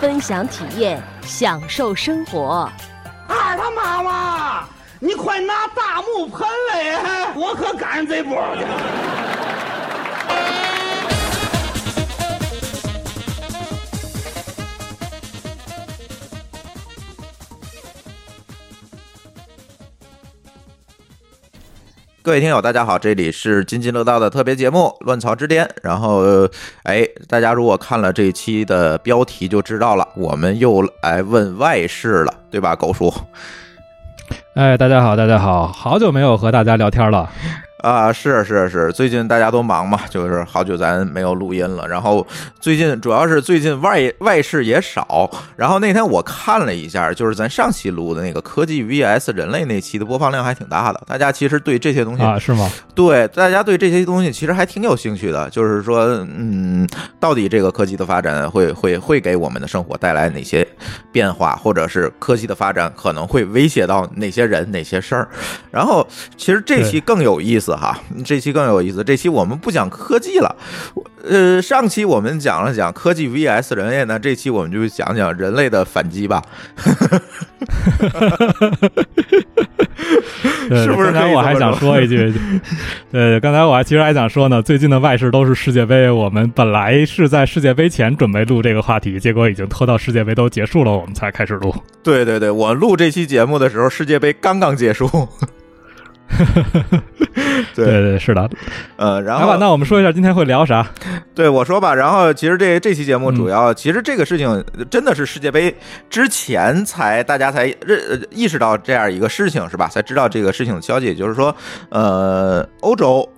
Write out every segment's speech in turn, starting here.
分享体验，享受生活。二他妈妈，你快拿大木盆来，我可赶上这波去。各位听友，大家好，这里是津津乐道的特别节目《乱草之巅》。然后，哎，大家如果看了这一期的标题就知道了，我们又来问外事了，对吧，狗叔？哎，大家好，大家好，好久没有和大家聊天了。啊，是是是，最近大家都忙嘛，就是好久咱没有录音了。然后最近主要是最近外外事也少。然后那天我看了一下，就是咱上期录的那个科技 VS 人类那期的播放量还挺大的。大家其实对这些东西啊，是吗？对，大家对这些东西其实还挺有兴趣的。就是说，嗯，到底这个科技的发展会会会给我们的生活带来哪些变化，或者是科技的发展可能会威胁到哪些人、哪些事儿？然后其实这期更有意思。哈，这期更有意思。这期我们不讲科技了，呃，上期我们讲了讲科技 VS 人类呢，这期我们就讲讲人类的反击吧。是不是？刚才我还想说一句，对，刚才我还其实还想说呢，最近的外事都是世界杯，我们本来是在世界杯前准备录这个话题，结果已经拖到世界杯都结束了，我们才开始录。对对对，我录这期节目的时候，世界杯刚刚结束。对对是的，呃，然后吧，那我们说一下今天会聊啥？对我说吧，然后其实这这期节目主要，其实这个事情真的是世界杯之前才大家才认意识到这样一个事情是吧？才知道这个事情的消息，也就是说，呃，欧洲。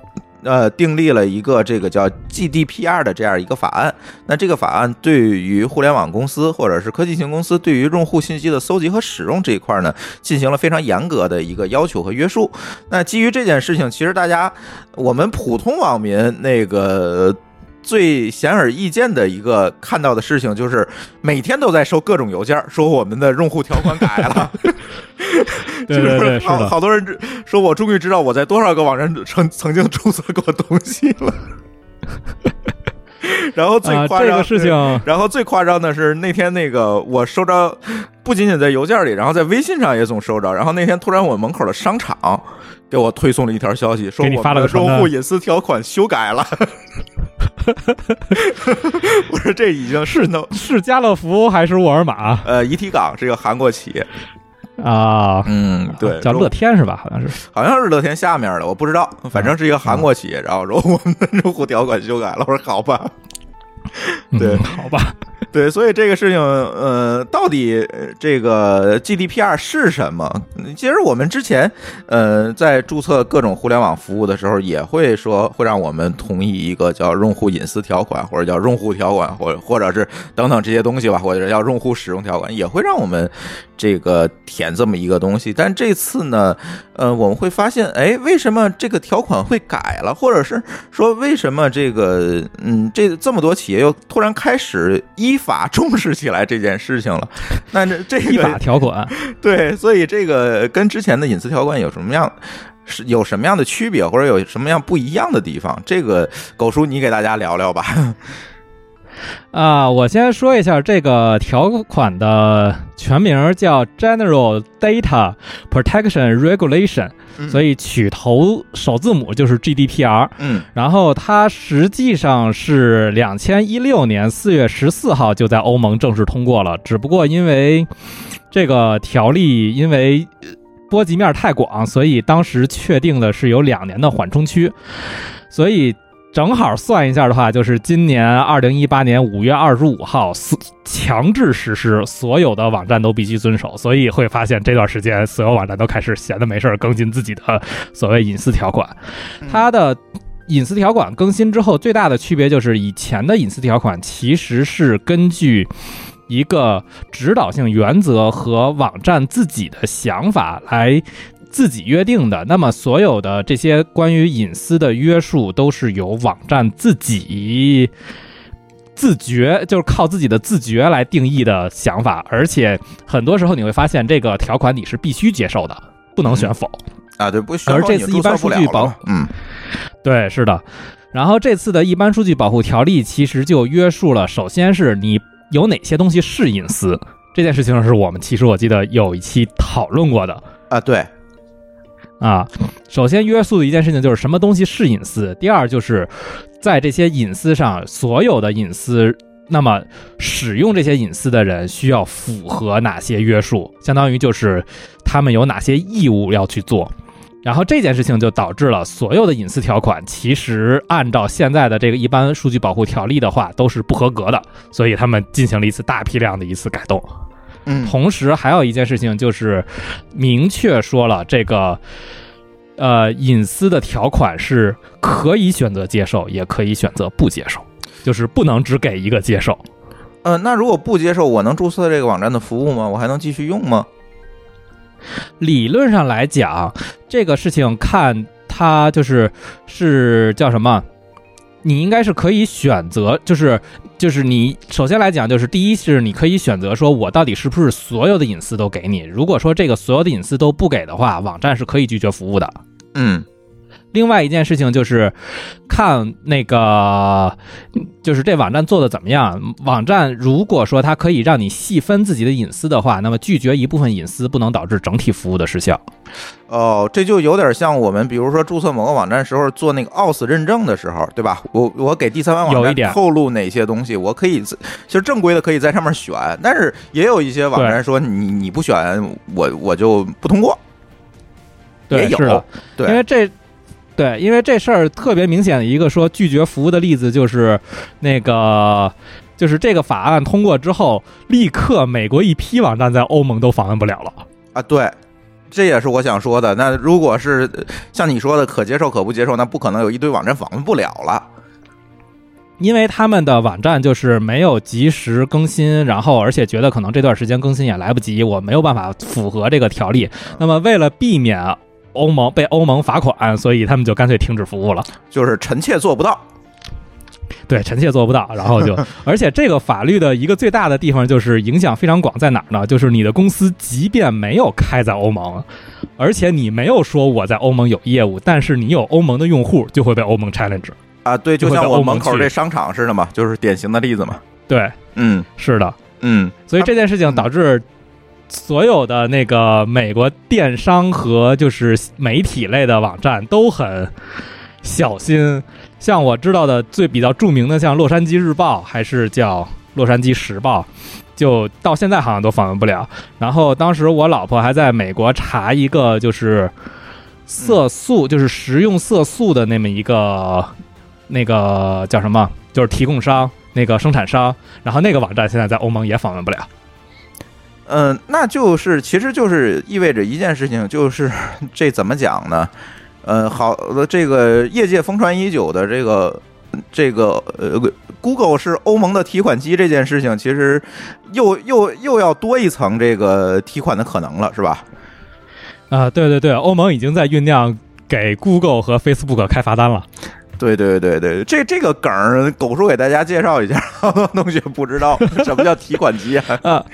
呃，订立了一个这个叫 GDPR 的这样一个法案。那这个法案对于互联网公司或者是科技型公司对于用户信息的搜集和使用这一块呢，进行了非常严格的一个要求和约束。那基于这件事情，其实大家我们普通网民那个。最显而易见的一个看到的事情，就是每天都在收各种邮件，说我们的用户条款改了。对对对，是的，好多人说，我终于知道我在多少个网站曾曾经注册过东西了。然后最夸张这个事情，然后最夸张的是那天那个我收着，不仅仅在邮件里，然后在微信上也总收着。然后那天突然我门口的商场给我推送了一条消息，说我们的用户隐私条款修改了。我说这已经是能 是家乐福还是沃尔玛？呃，怡体港是一个韩国企业啊，嗯，对，叫乐天是吧？好像是，好像是乐天下面的，我不知道，反正是一个韩国企业。然后说我们的用户条款修改了，我说好吧，对，好吧。对，所以这个事情，呃，到底这个 GDPR 是什么？其实我们之前，呃，在注册各种互联网服务的时候，也会说会让我们同意一个叫用户隐私条款，或者叫用户条款，或或者是等等这些东西吧，或者叫用户使用条款，也会让我们这个填这么一个东西。但这次呢，呃，我们会发现，哎，为什么这个条款会改了？或者是说，为什么这个，嗯，这这么多企业又突然开始依法重视起来这件事情了，那这这个依法条款，对，所以这个跟之前的隐私条款有什么样是有什么样的区别，或者有什么样不一样的地方？这个狗叔你给大家聊聊吧。啊，我先说一下这个条款的全名叫 General Data Protection Regulation，所以取头首字母就是 GDPR。嗯，然后它实际上是两千一六年四月十四号就在欧盟正式通过了，只不过因为这个条例因为波及面太广，所以当时确定的是有两年的缓冲区，所以。正好算一下的话，就是今年二零一八年五月二十五号，强制实施，所有的网站都必须遵守。所以会发现这段时间，所有网站都开始闲的没事儿更新自己的所谓隐私条款。它的隐私条款更新之后，最大的区别就是以前的隐私条款其实是根据。一个指导性原则和网站自己的想法来自己约定的。那么所有的这些关于隐私的约束都是由网站自己自觉，就是靠自己的自觉来定义的想法。而且很多时候你会发现，这个条款你是必须接受的，不能选否。啊，对，不选，而这次一般数据保，嗯，对，是的。然后这次的一般数据保护条例其实就约束了，首先是你有哪些东西是隐私这件事情，是我们其实我记得有一期讨论过的啊，对，啊，首先约束的一件事情就是什么东西是隐私，第二就是在这些隐私上所有的隐私，那么使用这些隐私的人需要符合哪些约束，相当于就是他们有哪些义务要去做。然后这件事情就导致了所有的隐私条款，其实按照现在的这个一般数据保护条例的话，都是不合格的。所以他们进行了一次大批量的一次改动。嗯，同时还有一件事情就是明确说了，这个呃隐私的条款是可以选择接受，也可以选择不接受，就是不能只给一个接受。呃，那如果不接受，我能注册这个网站的服务吗？我还能继续用吗？理论上来讲，这个事情看它就是是叫什么？你应该是可以选择，就是就是你首先来讲，就是第一是你可以选择说，我到底是不是所有的隐私都给你？如果说这个所有的隐私都不给的话，网站是可以拒绝服务的。嗯。另外一件事情就是，看那个，就是这网站做的怎么样。网站如果说它可以让你细分自己的隐私的话，那么拒绝一部分隐私不能导致整体服务的失效。哦，这就有点像我们比如说注册某个网站时候做那个 OS 认证的时候，对吧？我我给第三方网站透露哪些东西，我可以，其实正规的可以在上面选，但是也有一些网站说你你不选，我我就不通过。也有，对，因为这。对，因为这事儿特别明显的一个说拒绝服务的例子，就是那个，就是这个法案通过之后，立刻美国一批网站在欧盟都访问不了了啊！对，这也是我想说的。那如果是像你说的可接受可不接受，那不可能有一堆网站访问不了了，因为他们的网站就是没有及时更新，然后而且觉得可能这段时间更新也来不及，我没有办法符合这个条例。那么为了避免。欧盟被欧盟罚款，所以他们就干脆停止服务了。就是臣妾做不到，对，臣妾做不到。然后就，而且这个法律的一个最大的地方就是影响非常广，在哪儿呢？就是你的公司即便没有开在欧盟，而且你没有说我在欧盟有业务，但是你有欧盟的用户，就会被欧盟 challenge 啊。对，就像我门口这商场似的嘛，就是典型的例子嘛。对，嗯，是的，嗯，所以这件事情导致。所有的那个美国电商和就是媒体类的网站都很小心，像我知道的最比较著名的，像《洛杉矶日报》还是叫《洛杉矶时报》，就到现在好像都访问不了。然后当时我老婆还在美国查一个就是色素，就是食用色素的那么一个那个叫什么，就是提供商那个生产商，然后那个网站现在在欧盟也访问不了。嗯，那就是，其实就是意味着一件事情，就是 这怎么讲呢？呃，好的，这个业界疯传已久的这个这个呃，Google 是欧盟的提款机这件事情，其实又又又要多一层这个提款的可能了，是吧？啊，对对对，欧盟已经在酝酿给 Google 和 Facebook 开罚单了。对对对对，这这个梗儿，狗叔给大家介绍一下，好多同学不知道什么叫提款机啊啊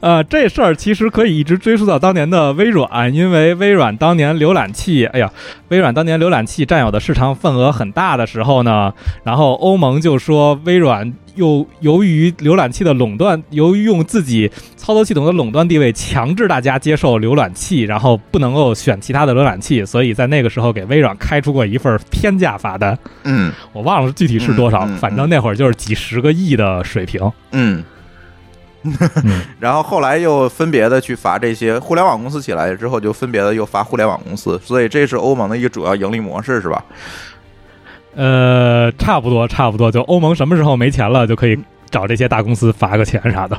啊！这事儿其实可以一直追溯到当年的微软，因为微软当年浏览器，哎呀，微软当年浏览器占有的市场份额很大的时候呢，然后欧盟就说微软。又由于浏览器的垄断，由于用自己操作系统的垄断地位，强制大家接受浏览器，然后不能够选其他的浏览器，所以在那个时候给微软开出过一份天价罚单。嗯，我忘了具体是多少，反正那会儿就是几十个亿的水平。嗯，然后后来又分别的去罚这些互联网公司起来之后，就分别的又罚互联网公司，所以这是欧盟的一个主要盈利模式，是吧？呃，差不多，差不多，就欧盟什么时候没钱了，就可以找这些大公司罚个钱啥的。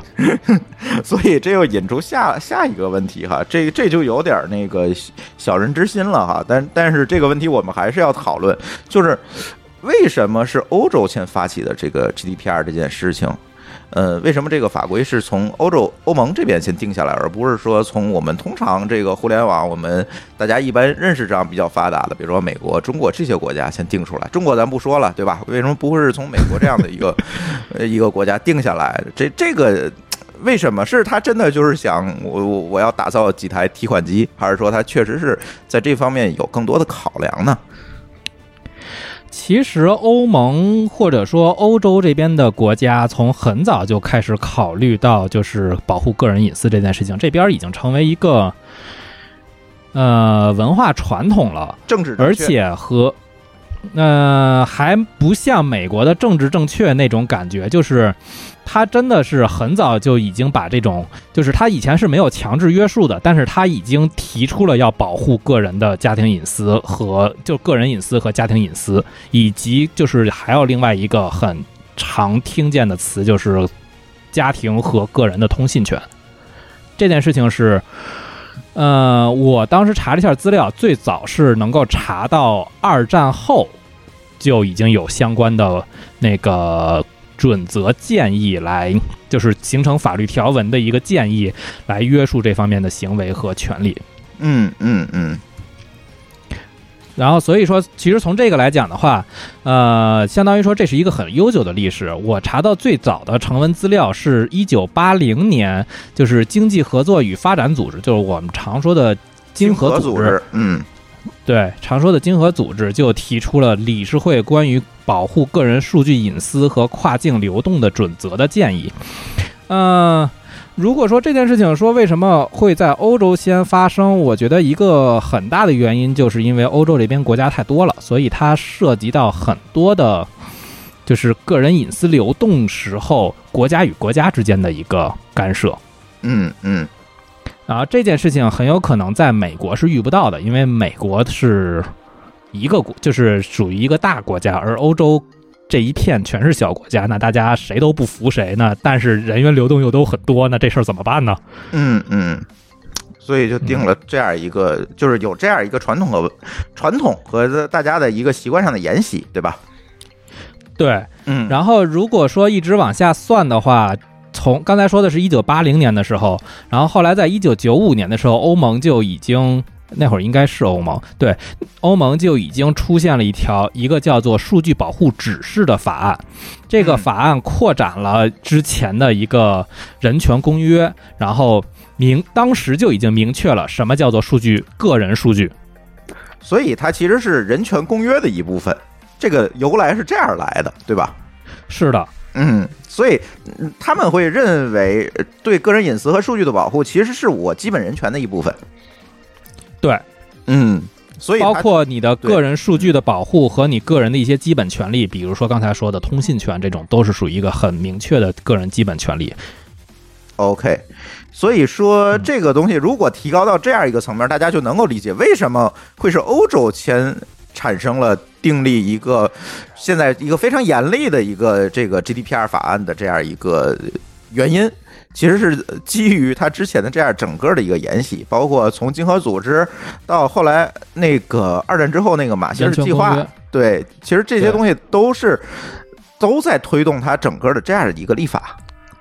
所以这又引出下下一个问题哈，这这就有点那个小人之心了哈。但但是这个问题我们还是要讨论，就是为什么是欧洲先发起的这个 GDPR 这件事情？呃，为什么这个法规是从欧洲欧盟这边先定下来，而不是说从我们通常这个互联网我们大家一般认识这样比较发达的，比如说美国、中国这些国家先定出来？中国咱不说了，对吧？为什么不会是从美国这样的一个 呃一个国家定下来？这这个。为什么是他真的就是想我我我要打造几台提款机，还是说他确实是在这方面有更多的考量呢？其实欧盟或者说欧洲这边的国家，从很早就开始考虑到就是保护个人隐私这件事情，这边已经成为一个呃文化传统了，政治正而且和呃还不像美国的政治正确那种感觉，就是他真的是很早就已经把这种，就是他以前是没有强制约束的，但是他已经提出了要保护个人的家庭隐私和就个人隐私和家庭隐私，以及就是还有另外一个很常听见的词，就是家庭和个人的通信权。这件事情是。呃，我当时查了一下资料，最早是能够查到二战后就已经有相关的那个准则建议来，就是形成法律条文的一个建议来约束这方面的行为和权利。嗯嗯嗯然后，所以说，其实从这个来讲的话，呃，相当于说这是一个很悠久的历史。我查到最早的成文资料是一九八零年，就是经济合作与发展组织，就是我们常说的经合组织，嗯对，常说的经合组织就提出了理事会关于保护个人数据隐私和跨境流动的准则的建议。嗯、如果说这件事情说为什么会在欧洲先发生，我觉得一个很大的原因就是因为欧洲这边国家太多了，所以它涉及到很多的，就是个人隐私流动时候国家与国家之间的一个干涉。嗯嗯然后这件事情很有可能在美国是遇不到的，因为美国是一个国，就是属于一个大国家，而欧洲这一片全是小国家，那大家谁都不服谁呢？但是人员流动又都很多，那这事儿怎么办呢？嗯嗯，所以就定了这样一个，就是有这样一个传统和传统和大家的一个习惯上的沿袭，对吧？对，嗯，然后如果说一直往下算的话，从刚才说的是一九八零年的时候，然后后来在一九九五年的时候，欧盟就已经那会儿应该是欧盟，对，欧盟就已经出现了一条一个叫做《数据保护指示》的法案，这个嗯法案扩展了之前的一个人权公约，然后明当时就已经明确了什么叫做数据个人数据。所以它其实是人权公约的一部分，这个由来是这样来的，对吧？是的，嗯，所以嗯他们会认为呃对个人隐私和数据的保护，其实是我基本人权的一部分。对，嗯，所以包括你的个人数据的保护和你个人的一些基本权利，比如说刚才说的通信权，这种都是属于一个很明确的个人基本权利。OK，所以说这个东西如果提高到这样一个层面，大家就能够理解为什么会是欧洲先产生了订立一个现在一个非常严厉的一个这个 GDPR 法案的这样一个原因。其实是基于它之前的这样整个的一个沿袭，包括从经合组织到后来那个二战之后那个马歇尔计划对，其实这些东西都是都在推动它整个的这样的一个立法，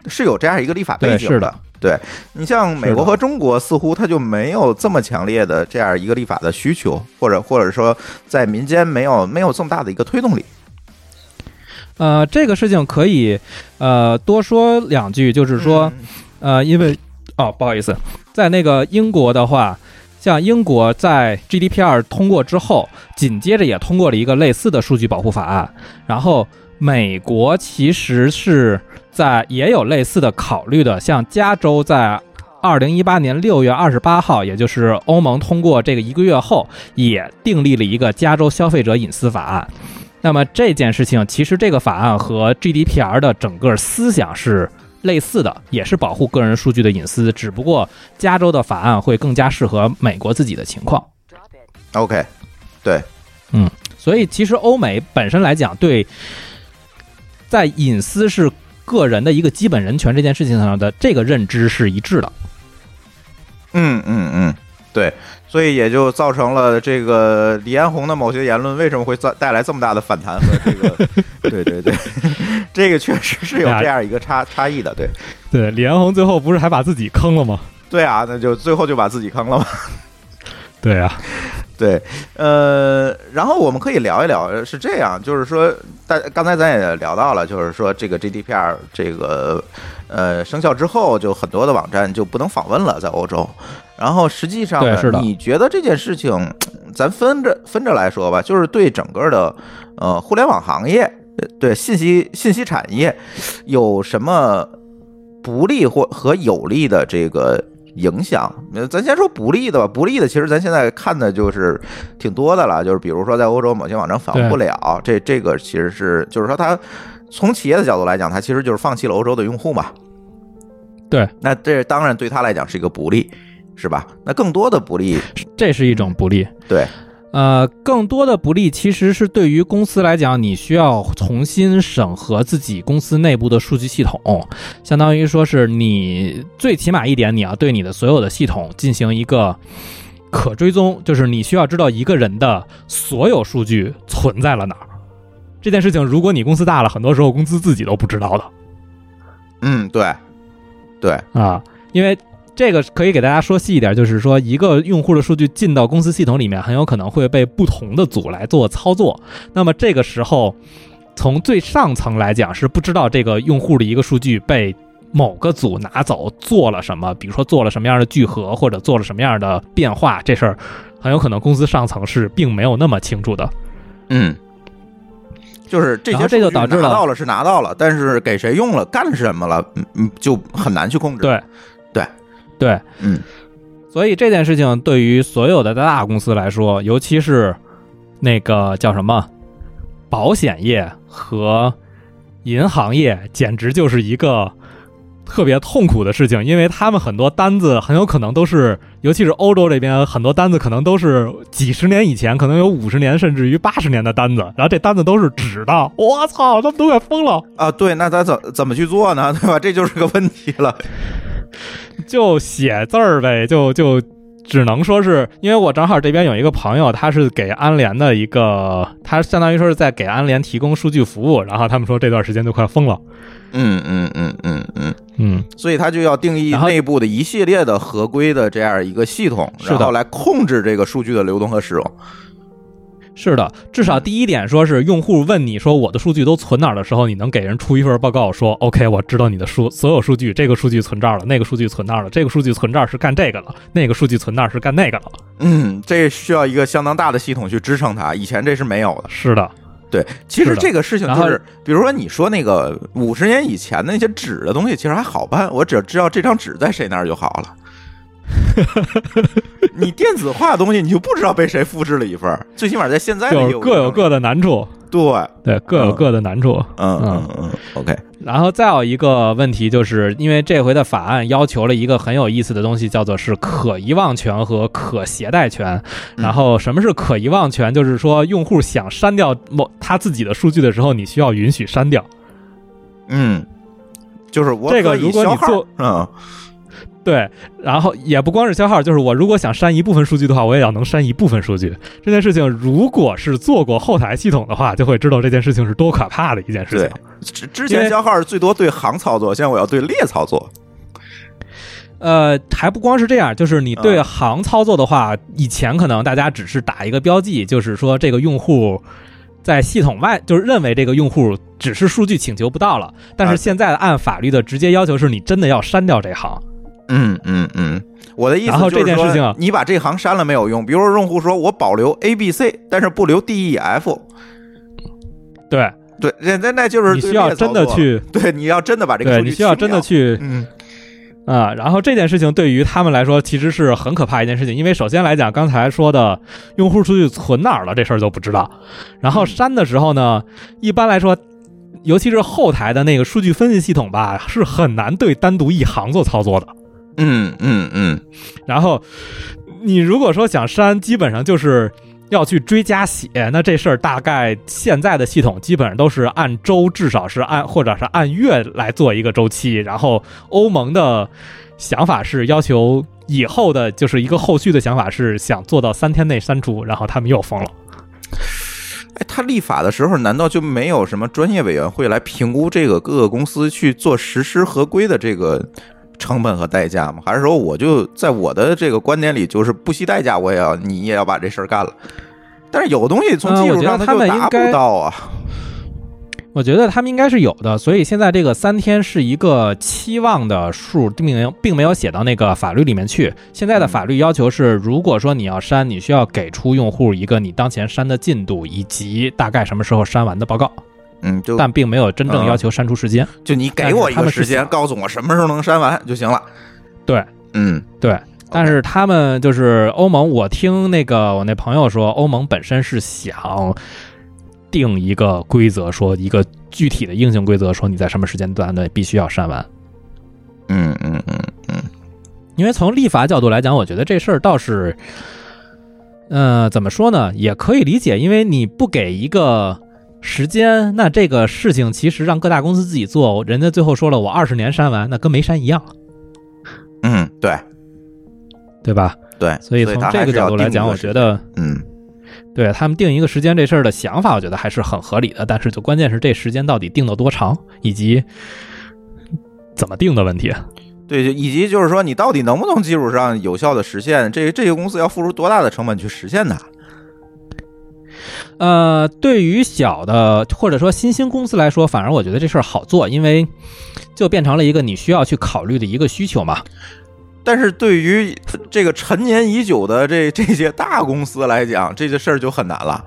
是有这样一个立法背景的。对你像美国和中国，似乎它就没有这么强烈的这样一个立法的需求，或者或者说在民间没有没有这么大的一个推动力。呃，这个事情可以呃多说两句，就是说，嗯呃，因为哦，不好意思，在那个英国的话，像英国在 GDPR 通过之后，紧接着也通过了一个类似的数据保护法案。然后美国其实是在也有类似的考虑的，像加州在。二零一八年六月二十八号，也就是欧盟通过这个一个月后，也订立了一个加州消费者隐私法案。那么这件事情，其实这个法案和 GDPR 的整个思想是类似的，也是保护个人数据的隐私，只不过加州的法案会更加适合美国自己的情况。OK，对，嗯所以其实欧美本身来讲，对在隐私是个人的一个基本人权这件事情上的这个认知是一致的。嗯嗯嗯，对，所以也就造成了这个李彦宏的某些言论为什么会造带来这么大的反弹和这个，对 对对，这个确实是有这样一个差差异的，对对，李彦宏最后不是还把自己坑了吗？对啊，那就最后就把自己坑了嘛。对啊，对，呃，然后我们可以聊一聊，是这样，就是说，大刚才咱也聊到了，就是说这个 GDPR 这个呃生效之后，就很多的网站就不能访问了，在欧洲。然后实际上呢，你觉得这件事情，咱分着分着来说吧，就是对整个的呃互联网行业，呃对信息信息产业有什么不利或和有利的这个影响？呃咱先说不利的吧。不利的，其实咱现在看的就是挺多的了，就是比如说在欧洲某些网站访问不了，这这个其实是就是说它从企业的角度来讲，它其实就是放弃了欧洲的用户嘛。对，那这当然对他来讲是一个不利，是吧？那更多的不利，这是一种不利。对，呃，更多的不利其实是对于公司来讲，你需要重新审核自己公司内部的数据系统，相当于说是你最起码一点，你要对你的所有的系统进行一个可追踪，就是你需要知道一个人的所有数据存在了哪儿。这件事情，如果你公司大了，很多时候公司自己都不知道的。嗯，对，对，啊，因为这个可以给大家说细一点，就是说一个用户的数据进到公司系统里面，很有可能会被不同的组来做操作。那么这个时候，从最上层来讲是不知道这个用户的一个数据被某个组拿走做了什么，比如说做了什么样的聚合，或者做了什么样的变化，这事儿很有可能公司上层是并没有那么清楚的。嗯。就是这些这就导致了拿到了是拿到了，但是给谁用了、干什么了，嗯嗯，就很难去控制。对，对，对，嗯，所以这件事情对于所有的大公司来说，尤其是那个叫什么保险业和银行业，简直就是一个特别痛苦的事情，因为他们很多单子很有可能都是，尤其是欧洲这边很多单子可能都是几十年以前，可能有五十年甚至于八十年的单子，然后这单子都是纸的，我操，他们都快疯了。啊，对，那咱怎怎么去做呢？对吧？这就是个问题了。就写字儿呗，就就只能说是因为我正好这边有一个朋友，他是给安联的一个，他相当于说是在给安联提供数据服务，然后他们说这段时间就快疯了。嗯嗯嗯嗯嗯，嗯，所以他就要定义内部的一系列的合规的这样一个系统，然后来控制这个数据的流动和使用。是的，至少第一点说是用户问你说我的数据都存哪儿的时候，你能给人出一份报告说 OK，我知道你的数所有数据，这个数据存这儿了，那个数据存那儿了，这个数据存这儿是干这个了，那个数据存那儿是干那个了。嗯，这需要一个相当大的系统去支撑它，以前这是没有的。是的，对，其实这个事情就是，比如说你说那个五十年以前的那些纸的东西，其实还好办，我只要知道这张纸在谁那儿就好了。你电子化的东西，你就不知道被谁复制了一份儿，最起码在现在的就是业务上各有各的难处，对，对，各有各的难处。嗯嗯嗯，OK，然后再有一个问题，就是因为这回的法案要求了一个很有意思的东西，叫做是可遗忘权和可携带权。嗯然后什么是可遗忘权？就是说用户想删掉某他自己的数据的时候，你需要允许删掉。嗯，就是我这个如果你做嗯对，然后也不光是消耗，就是我如果想删一部分数据的话，我也要能删一部分数据。这件事情如果是做过后台系统的话，就会知道这件事情是多可怕的一件事情对。，之之前消耗是最多对行操作，现在我要对列操作。呃，还不光是这样，就是你对啊行操作的话，以前可能大家只是打一个标记，就是说这个用户在系统外，就是认为这个用户只是数据请求不到了。但啊是现在按法律的直接要求是你真的要删掉这行。嗯嗯嗯，我的意思是说这件事情啊。你把这行删了没有用。比如说用户说我保留 A B C，但是不留 D E F，对。对，那那那就是你需要真的去，对，你要真的把这个对数据你需要真的去嗯。啊，然后这件事情对于他们来说其实是很可怕一件事情，因为首先来讲，刚才说的用户数据存哪儿了这事儿就不知道，然后删的时候呢，一般来说，尤其是后台的那个数据分析系统吧，是很难对单独一行做操作的。嗯嗯嗯，然后你如果说想删，基本上就是要去追加写，那这事儿大概现在的系统基本上都是按周，至少是按或者是按月来做一个周期。然后欧盟的想法是要求以后的就是一个后续的想法是想做到三天内删除，然后他们又疯了。哎，他立法的时候，难道就没有什么专业委员会来评估这个各个公司去做实施合规的这个成本和代价吗？还是说，我就在我的这个观点里，就是不惜代价，我也要你也要把这事儿干了？但是有的东西从技术上他就达不到啊。我觉得他们应该是有的，所以现在这个三天是一个期望的数，并没有并没有写到那个法律里面去。现在的法律要求是，如果说你要删，你需要给出用户一个你当前删的进度以及大概什么时候删完的报告。嗯，就但并没有真正要求删除时间。就你给我一个时间，告诉我什么时候能删完就行了。对，嗯，对。但是他们就是欧盟，我听那个我那朋友说，欧盟本身是想。定一个规则，说一个具体的硬性规则，说你在什么时间段内必须要删完。嗯嗯嗯嗯，因为从立法角度来讲，我觉得这事儿倒是，呃，怎么说呢，也可以理解。因为你不给一个时间，那这个事情其实让各大公司自己做，人家最后说了，我二十年删完，那跟没删一样。嗯，对，对吧？对，所以从这个角度来讲，我觉得，嗯。对他们定一个时间这事儿的想法，我觉得还是很合理的。但是就关键是这时间到底定的多长，以及怎么定的问题。对，以及就是说你到底能不能技术上有效的实现？这这些公司要付出多大的成本去实现它？呃，对于小的或者说新兴公司来说，反而我觉得这事儿好做，因为就变成了一个你需要去考虑的一个需求嘛。但是对于这个陈年已久的这这些大公司来讲，这些事儿就很难了。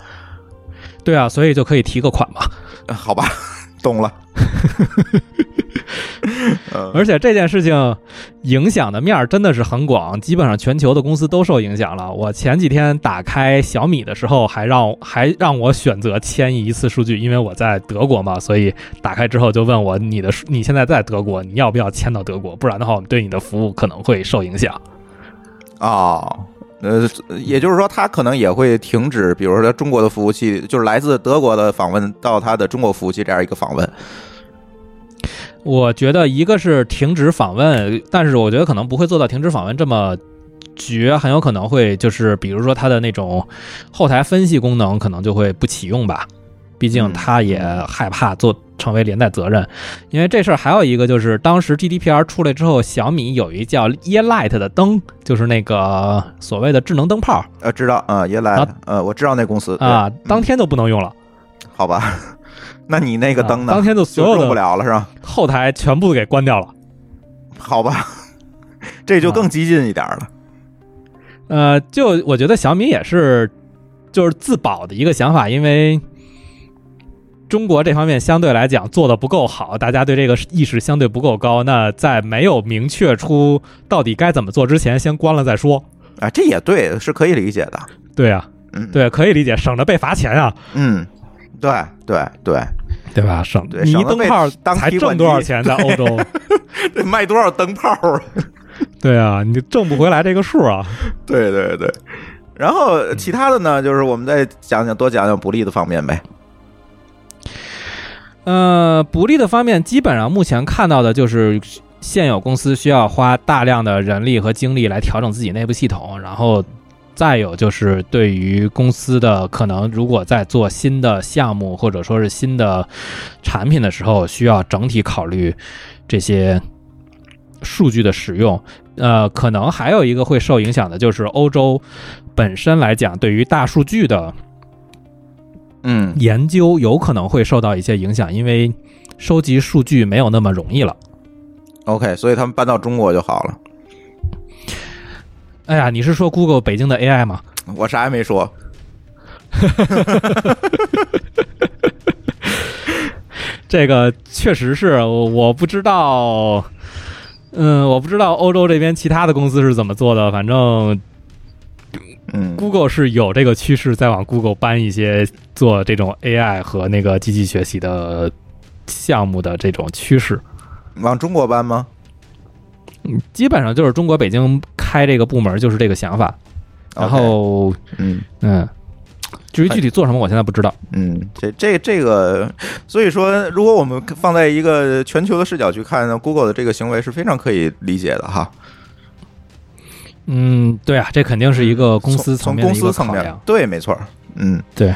对啊，所以就可以提个款嘛。好吧，懂了。而且这件事情影响的面真的是很广，基本上全球的公司都受影响了。我前几天打开小米的时候，还让还让我选择迁移一次数据，因为我在德国嘛，所以打开之后就问我你的你现在在德国，你要不要迁到德国？不然的话，我们对你的服务可能会受影响。哦，呃，也就是说，他可能也会停止，比如说中国的服务器，就是来自德国的访问到他的中国服务器这样一个访问。我觉得一个是停止访问，但是我觉得可能不会做到停止访问这么绝，很有可能会就是比如说它的那种后台分析功能可能就会不启用吧，毕竟他也害怕做成为连带责任。因为这事儿还有一个就是当时 GDPR 出来之后，小米有一叫 Ear Light 的灯，就是那个所谓的智能灯泡。呃，知道啊，Ear Light，呃，我知道那公司啊，当天就不能用了，好吧。那你那个灯呢？当天就所有的用不了了是吧？后台全部给关掉了，好吧，这就更激进一点了。呃，就我觉得小米也是，就是自保的一个想法，因为中国这方面相对来讲做的不够好，大家对这个意识相对不够高。那在没有明确出到底该怎么做之前，先关了再说。啊，这也对，是可以理解的。对啊，嗯，对，可以理解，省着被罚钱啊。嗯。对对对，对吧？省对你一灯泡才挣多少钱？在欧洲，得卖多少灯泡啊？对啊，你挣不回来这个数啊！对对对，然后其他的呢，就是我们再讲讲，多讲讲不利的方面呗。呃，不利的方面，基本上目前看到的就是现有公司需要花大量的人力和精力来调整自己内部系统，然后。再有就是对于公司的可能，如果在做新的项目或者说是新的产品的时候，需要整体考虑这些数据的使用。呃，可能还有一个会受影响的就是欧洲本身来讲，对于大数据的嗯研究有可能会受到一些影响，因为收集数据没有那么容易了。OK，所以他们搬到中国就好了。哎呀，你是说 Google 北京的 AI 吗？我啥也没说。这个确实是，我不知道。嗯，我不知道欧洲这边其他的公司是怎么做的。反正，嗯，Google 是有这个趋势，在往 Google 搬一些做这种 AI 和那个机器学习的项目的这种趋势。往中国搬吗？基本上就是中国北京开这个部门就是这个想法，然后嗯嗯，至于具体做什么，我现在不知道。嗯，这这这个，所以说，如果我们放在一个全球的视角去看呢，Google 的这个行为是非常可以理解的哈。嗯，对啊，这肯定是一个公司层面的一个公司层面考量。，对，没错，嗯。对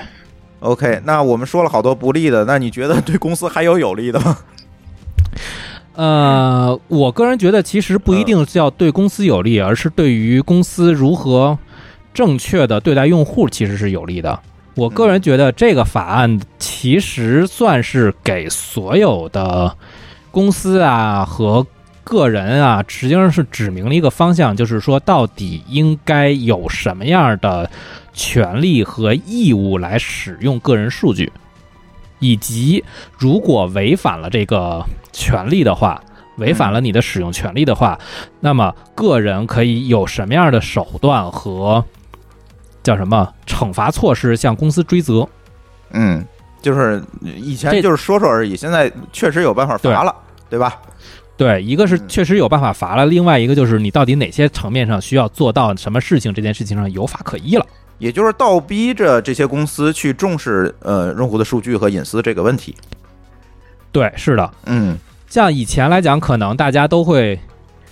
，OK，那我们说了好多不利的，那你觉得对公司还有有利的吗？呃，我个人觉得其实不一定是要对公司有利，而是对于公司如何正确的对待用户其实是有利的。我个人觉得这个法案其实算是给所有的公司啊和个人啊，实际上是指明了一个方向，就是说到底应该有什么样的权利和义务来使用个人数据，以及如果违反了这个权利的话，违反了你的使用权利的话，那么个人可以有什么样的手段和叫什么惩罚措施向公司追责？嗯，就是以前就是说说而已，现在确实有办法罚了，对吧？对，一个是嗯确实有办法罚了，另外一个就是你到底哪些层面上需要做到什么事情，这件事情上有法可依了。也就是倒逼着这些公司去重视呃用户的数据和隐私这个问题。对，是的，嗯像以前来讲，可能大家都会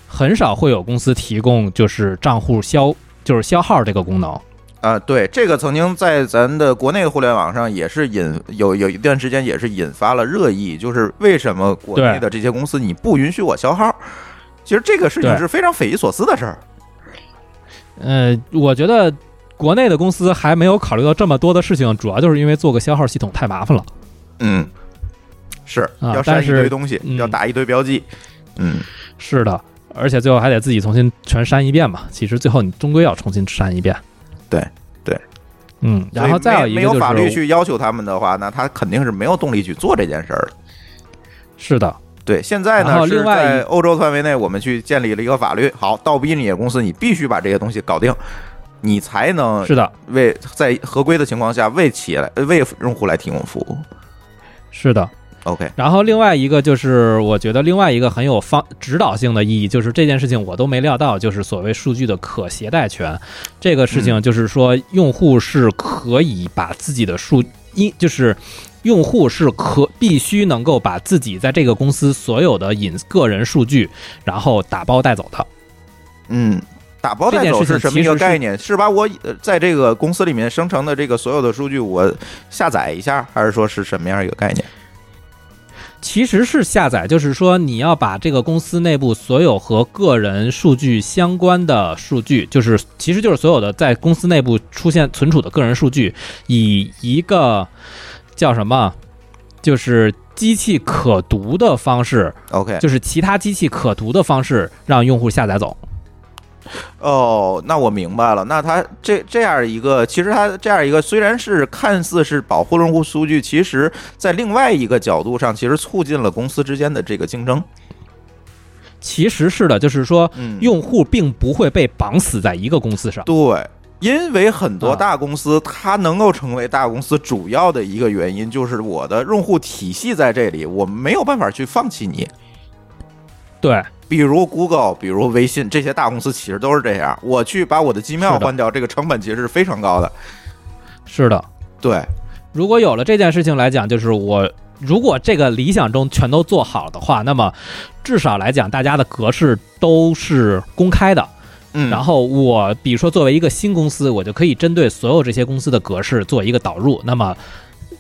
很少会有公司提供就是账户消就是消耗这个功能。啊、对，这个曾经在咱的国内的互联网上也是引有有一段时间也是引发了热议，就是为什么国内的这些公司你不允许我消耗？其实这个事情是非常匪夷所思的事儿。呃，我觉得国内的公司还没有考虑到这么多的事情，主要就是因为做个消耗系统太麻烦了。嗯，是啊要删一堆东西，嗯要打一堆标记。嗯，是的，而且最后还得自己重新全删一遍嘛。其实最后你终归要重新删一遍。对对，嗯，然后所以没没有再有一个就是法律去要求他们的话，那他肯定是没有动力去做这件事儿的。是的，对，现在呢是另外一在欧洲范围内，我们去建立了一个法律，好，倒逼你的公司，你必须把这些东西搞定，你才能是的，为在合规的情况下为企业来为用户来提供服务。是的。OK，然后另外一个就是，我觉得另外一个很有方指导性的意义，就是这件事情我都没料到，就是所谓数据的可携带权。这个事情就是说，用户是可以把自己的数，一就是用户是可必须能够把自己在这个公司所有的隐个人数据，然后打包带走的。嗯。打包带走是什么一个概念？是把我呃在这个公司里面生成的这个所有的数据我下载一下，还是说是什么样一个概念？其实是下载，就是说你要把这个公司内部所有和个人数据相关的数据，就是其实就是所有的在公司内部出现存储的个人数据，以一个叫什么，就是机器可读的方式，OK，就是其他机器可读的方式让用户下载走。哦，那我明白了。那它这这样一个，其实它这样一个，虽然是看似是保护用户数据，其实在另外一个角度上，其实促进了公司之间的这个竞争。其实是的，就是说嗯，用户并不会被绑死在一个公司上。对，因为很多啊大公司它能够成为大公司主要的一个原因，就是我的用户体系在这里，我没有办法去放弃你。对，比如 Google，比如微信，这些大公司其实都是这样。我去把我的机庙是的换掉，这个成本其实是非常高的。是的。对，如果有了这件事情来讲，就是我如果这个理想中全都做好的话，那么至少来讲，大家的格式都是公开的。嗯，然后我比如说作为一个新公司，我就可以针对所有这些公司的格式做一个导入。那么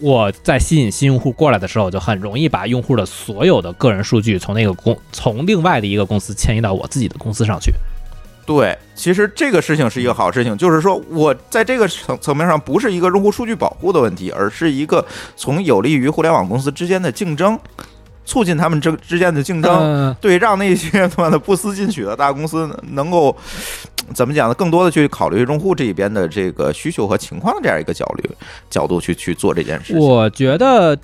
我在吸引新用户过来的时候，就很容易把用户的所有的个人数据从那个公从另外的一个公司迁移到我自己的公司上去。对，其实这个事情是一个好事情，就是说我在这个层层面上不是一个用户数据保护的问题，而是一个从有利于互联网公司之间的竞争，促进他们之之间的竞争，嗯对，让那些他妈的不思进取的大公司能够 怎么讲呢？更多的去考虑用户这边的这个需求和情况的这样一个角度角度去去做这件事情。我觉得，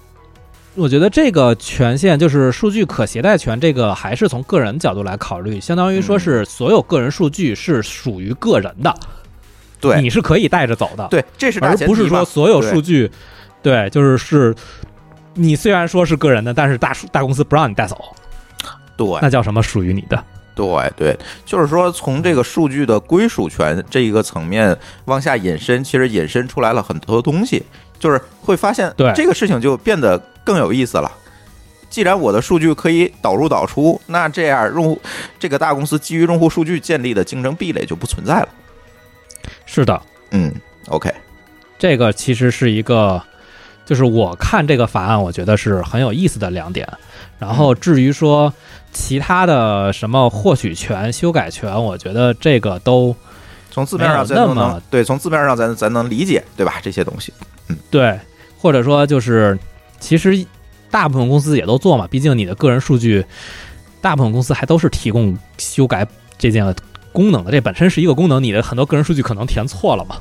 我觉得这个权限就是数据可携带权，这个还是从个人角度来考虑，相当于说是所有个人数据是属于个人的，对你是可以带着走的，对，这是而不是说所有数据，对，就是是。你虽然说是个人的，但是大数大公司不让你带走，对那叫什么属于你的？对对，就是说从这个数据的归属权这一个层面往下引申，其实引申出来了很多东西，就是会发现对这个事情就变得更有意思了。既然我的数据可以导入导出，那这样用户这个大公司基于用户数据建立的竞争壁垒就不存在了。是的，嗯，OK，这个其实是一个，就是我看这个法案，我觉得是很有意思的两点。然后至于说其他的什么获取权、修改权，我觉得这个都从字面上咱能对，从字面上咱咱能理解，对吧？这些东西，嗯对，或者说就是其实大部分公司也都做嘛，毕竟你的个人数据，大部分公司还都是提供修改这件功能的，这本身是一个功能，你的很多个人数据可能填错了嘛，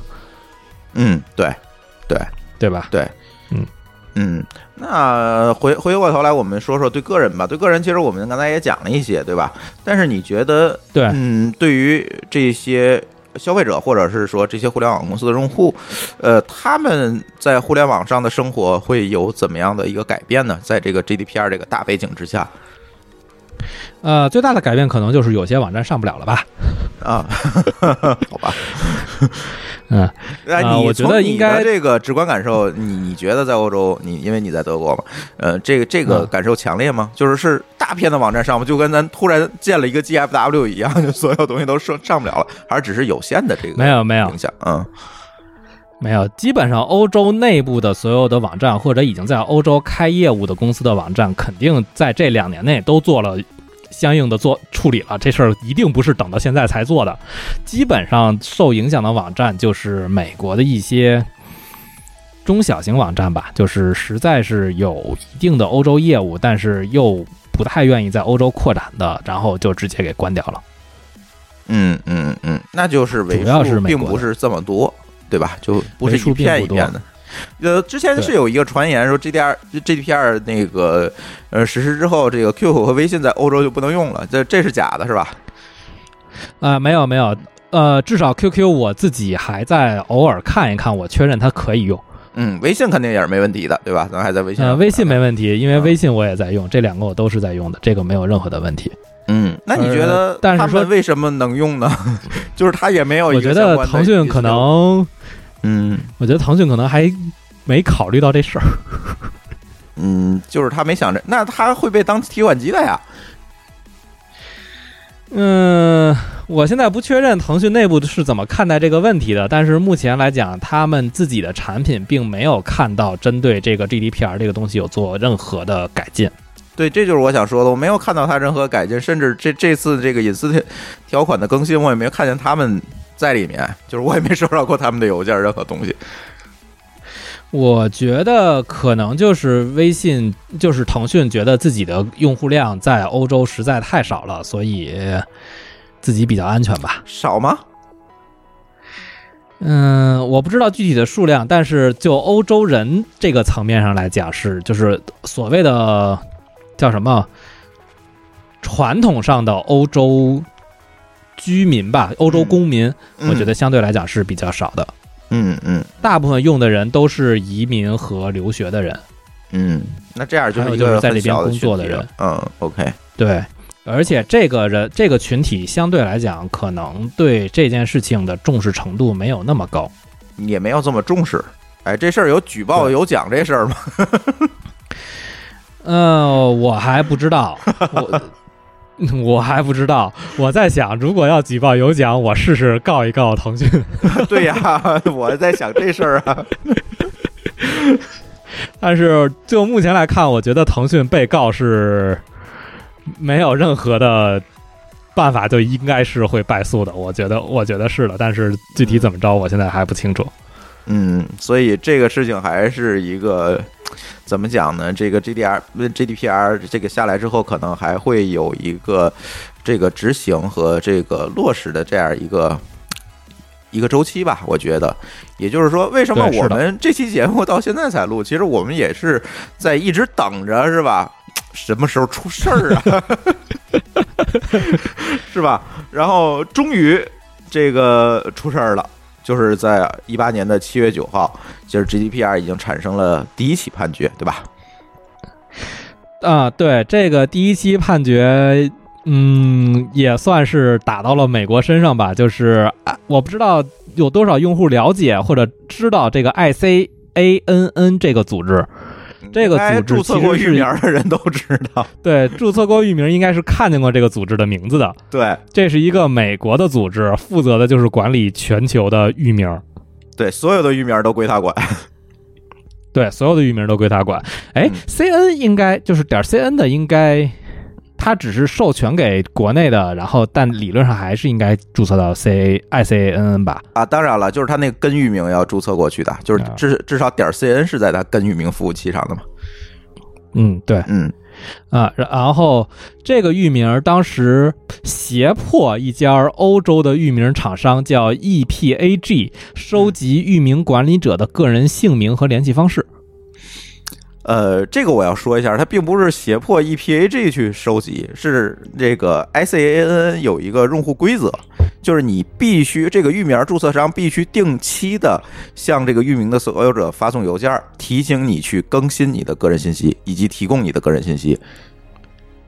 嗯，对，对，对吧？嗯，那回回过头来，我们说说对个人吧。对个人，其实我们刚才也讲了一些，对吧？但是你觉得，对嗯，对于这些消费者，或者是说这些互联网公司的用户，呃，他们在互联网上的生活会有怎么样的一个改变呢？在这个 GDPR 这个大背景之下，呃，最大的改变可能就是有些网站上不了了吧？啊，好吧，嗯，那你觉得应该这个直观感受，你你觉得在欧洲，你因为你在德国嘛，呃，这个这个嗯感受强烈吗？就是是大片的网站上不？就跟咱突然建了一个 GFW 一样，就所有东西都上上不了了，还是只是有限的这个没有没有影响？嗯没有，基本上欧洲内部的所有的网站，或者已经在欧洲开业务的公司的网站，肯定在这两年内都做了相应的做处理了。这事儿一定不是等到现在才做的。基本上受影响的网站就是美国的一些中小型网站吧，就是实在是有一定的欧洲业务，但是又不太愿意在欧洲扩展的，然后就直接给关掉了。嗯嗯嗯，那就是为主要是数美国并不是这么多，对吧？就不是一片一片的。呃，之前是有一个传言说 GDR GDPR 那个呃实施之后，这个 QQ 和微信在欧洲就不能用了，这这是假的，是吧？啊、没有没有，呃，至少 QQ 我自己还在偶尔看一看，我确认它可以用。嗯，微信肯定也是没问题的，对吧？咱还在微信上呃，微信没问题，因为嗯微信我也在用，这两个我都是在用的，这个没有任何的问题。嗯，那你觉得呃但是说他们为什么能用呢？就是他也没有一我觉得腾讯可能，嗯我觉得腾讯可能还没考虑到这事儿。嗯，就是他没想着，那他会被当提款机的呀。嗯，我现在不确认腾讯内部是怎么看待这个问题的，但是目前来讲，他们自己的产品并没有看到针对这个 GDPR 这个东西有做任何的改进。对，这就是我想说的。我没有看到他任何改进，甚至这这次这个隐私条条款的更新，我也没有看见他们在里面，就是我也没收到过他们的邮件，任何东西。我觉得可能就是微信，就是腾讯觉得自己的用户量在欧洲实在太少了，所以自己比较安全吧。少吗？嗯，我不知道具体的数量，但是就欧洲人这个层面上来讲，是就是所谓的叫什么传统上的欧洲居民吧，欧洲公民，嗯我觉得相对来讲是比较少的。嗯嗯大部分用的人都是移民和留学的人。嗯，那这样就是就是在那边工作的人。嗯，OK，对，而且这个人这个群体相对来讲，可能对这件事情的重视程度没有那么高。也没有这么重视。哎，这事儿有举报有奖这事儿吗？嗯、我还不知道，我 我还不知道。我在想，如果要举报有奖，我试试告一告腾讯。对呀，我在想这事儿啊。但是就目前来看，我觉得腾讯被告是没有任何的办法，就应该是会败诉的。我觉得，我觉得是的。但是具体怎么着，我现在还不清楚。嗯，所以这个事情还是一个怎么讲呢？这个 GDR、GDPR 这个下来之后，可能还会有一个这个执行和这个落实的这样一个一个周期吧。我觉得，也就是说，为什么我们这期节目到现在才录？其实我们也是在一直等着，是吧？什么时候出事儿啊？是吧？然后终于这个出事儿了。就是在一八年的七月九号，就是 GDPR 已经产生了第一起判决，对吧？啊，对这个第一期判决，嗯，也算是打到了美国身上吧。就是啊我不知道有多少用户了解或者知道这个 ICANN 这个组织，这个组织注册过域名的人都知道。对注册过域名，应该是看见过这个组织的名字的。对这是一个美国的组织，负责的就是管理全球的域名。对，所有的域名都归他管。对，所有的域名都归他管。哎嗯，CN 应该就是点 CN 的，应该它只是授权给国内的，然后但理论上还是应该注册到 CA ICANN 吧？啊，当然了，就是它那个根域名要注册过去的，就是啊至至少点 cn 是在它根域名服务器上的嘛。嗯，对嗯啊，然然后这个域名当时胁迫一家欧洲的域名厂商叫 EPAG 收集域名管理者的个人姓名和联系方式。呃，这个我要说一下，它并不是胁迫 E EPAG 去收集，是这个 ICANN 有一个用户规则，就是你必须这个域名注册商必须定期的向这个域名的所有者发送邮件，提醒你去更新你的个人信息以及提供你的个人信息。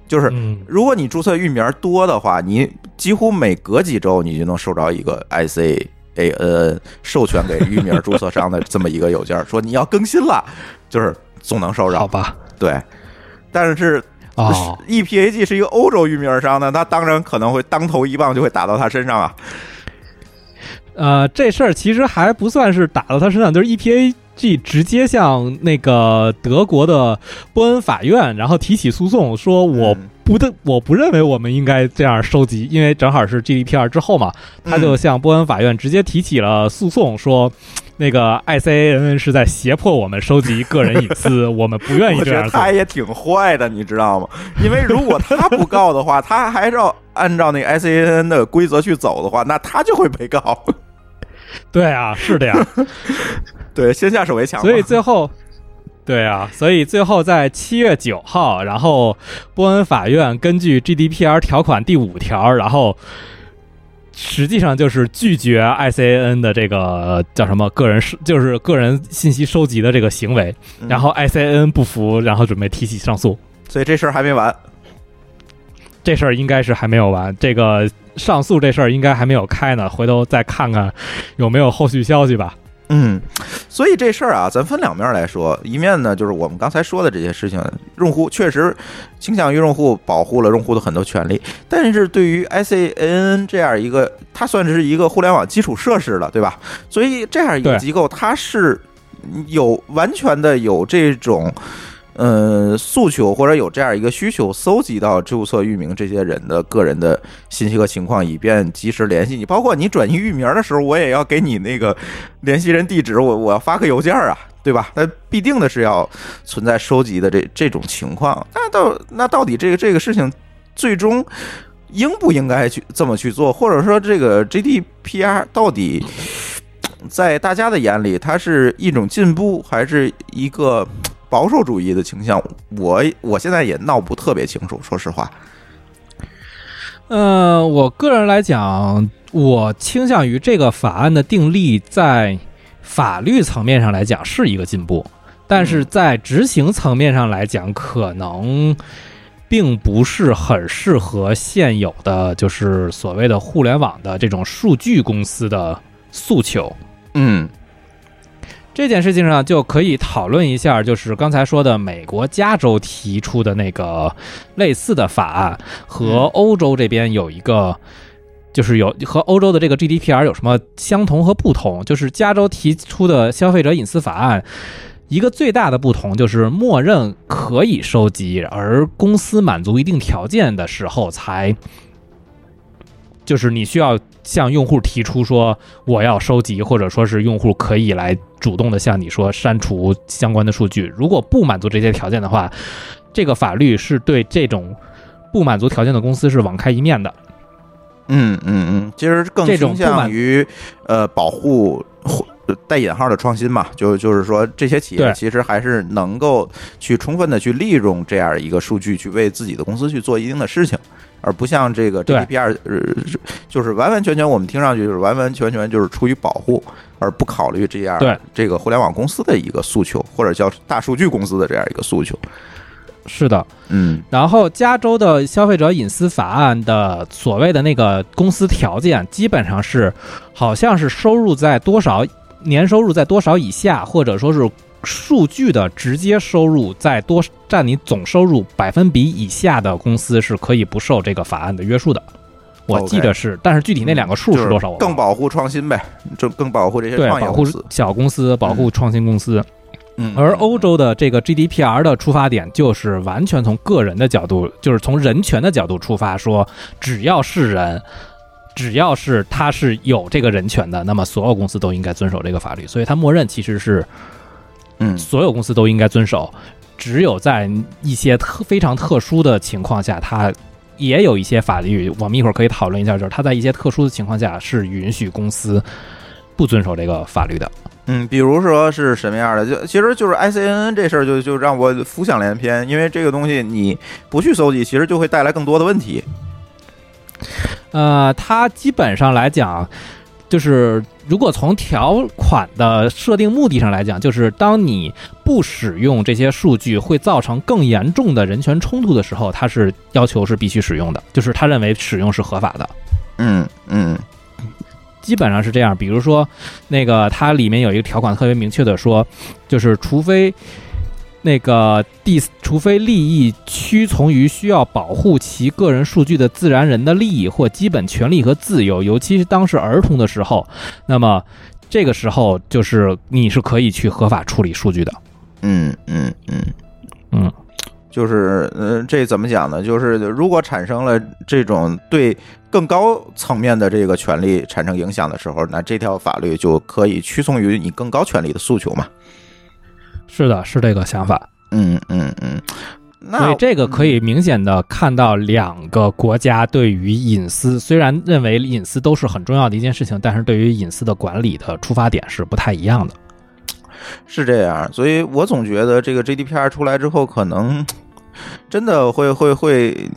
就是嗯，如果你注册域名多的话，你几乎每隔几周你就能收着一个 ICANN 授权给域名注册商的这么一个邮件，说你要更新了，就是总能收着。好吧，对，但是哦，EPAG 是一个欧洲域名商呢，他当然可能会当头一棒就会打到他身上啊。呃，这事儿其实还不算是打到他身上，就是 EPAG 直接向那个德国的波恩法院，然后提起诉讼，说我嗯不的我不认为我们应该这样收集，因为正好是 GDPR 之后嘛，他就嗯向波恩法院直接提起了诉讼，说。那个 ICANN 是在胁迫我们收集个人隐私，我们不愿意这样做他。也挺坏的，你知道吗？因为如果他不告的话，他还是要按照那个 ICANN 的规则去走的话，那他就会被告。对啊，是的呀。对，先下手为强。所以最后，对啊，所以最后在七月九号，然后波恩法院根据 GDPR 条款第五条，然后实际上就是拒绝 ICAN 的这个叫什么个人是就是个人信息收集的这个行为，嗯然后 ICAN 不服，然后准备提起上诉。所以这事儿还没完。这事儿应该是还没有完，这个上诉这事儿应该还没有开呢，回头再看看有没有后续消息吧。嗯，所以这事儿啊，咱分两面来说。一面呢，就是我们刚才说的这些事情，用户确实倾向于用户保护了用户的很多权利，但是对于 ICANN 这样一个，它算是一个互联网基础设施了，对吧？所以这样一个机构，它是有完全的有这种。呃，诉求或者有这样一个需求，搜集到注册域名这些人的个人的信息和情况，以便及时联系你。包括你转移域名的时候，我也要给你那个联系人地址，我 我要发个邮件啊，对吧？那必定的是要存在收集的这这种情况。那到那到底这个这个事情最终应不应该去这么去做，或者说这个 GDPR 到底在大家的眼里，它是一种进步，还是一个保守主义的倾向？我我现在也闹不特别清楚，说实话。嗯，我个人来讲，我倾向于这个法案的订立在法律层面上来讲是一个进步，但是在执行层面上来讲，可能并不是很适合现有的就是所谓的互联网的这种数据公司的诉求。嗯这件事情上就可以讨论一下，就是刚才说的美国加州提出的那个类似的法案和欧洲这边有一个。就是有和欧洲的这个 GDPR 有什么相同和不同？就是加州提出的消费者隐私法案，一个最大的不同就是默认可以收集，而公司满足一定条件的时候才，就是你需要向用户提出说我要收集，或者说是用户可以来主动的向你说删除相关的数据。如果不满足这些条件的话，这个法律是对这种不满足条件的公司是网开一面的。嗯嗯嗯，其实更倾向于呃保护带引号的创新嘛，就就是说这些企业其实还是能够去充分的去利用这样一个数据去为自己的公司去做一定的事情。而不像这个对。GDPR，呃，就是完完全全我们听上去就是完完全全就是出于保护，而不考虑这样对这个互联网公司的一个诉求，或者叫大数据公司的这样一个诉求。是的，嗯。然后加州的消费者隐私法案的所谓的那个公司条件，基本上是好像是收入在多少年收入在多少以下，或者说是数据的直接收入在多占你总收入百分比以下的公司是可以不受这个法案的约束的。我记得是，但是具体那两个数是多少更保护创新呗，就更保护这些创业公司。小公司，保护创新公司。嗯，而欧洲的这个 GDPR 的出发点就是完全从个人的角度，就是从人权的角度出发，说只要是人，只要是他是有这个人权的，那么所有公司都应该遵守这个法律。所以它默认其实是嗯所有公司都应该遵守，只有在一些特非常特殊的情况下，它也有一些法律，我们一会儿可以讨论一下，就是它在一些特殊的情况下是允许公司不遵守这个法律的。嗯，比如说是什么样的？就其实就是 ICNN 这事儿，就就让我浮想联翩，因为这个东西你不去搜集，其实就会带来更多的问题。呃，它基本上来讲，就是如果从条款的设定目的上来讲，就是当你不使用这些数据会造成更严重的人权冲突的时候，它是要求是必须使用的，就是他认为使用是合法的。嗯嗯基本上是这样。比如说，那个它里面有一个条款特别明确的说，就是除非那个第，除非利益屈从于需要保护其个人数据的自然人的利益或基本权利和自由，尤其是当是儿童的时候，那么这个时候就是你是可以去合法处理数据的。嗯嗯嗯嗯，就是呃，这怎么讲呢？就是如果产生了这种对更高层面的这个权利产生影响的时候，那这条法律就可以屈从于你更高权利的诉求嘛。是的，是这个想法。嗯嗯嗯，那所以这个可以明显的看到两个国家对于隐私，虽然认为隐私都是很重要的一件事情，但是对于隐私的管理的出发点是不太一样的。是这样，所以我总觉得这个 GDPR 出来之后，可能真的会会会，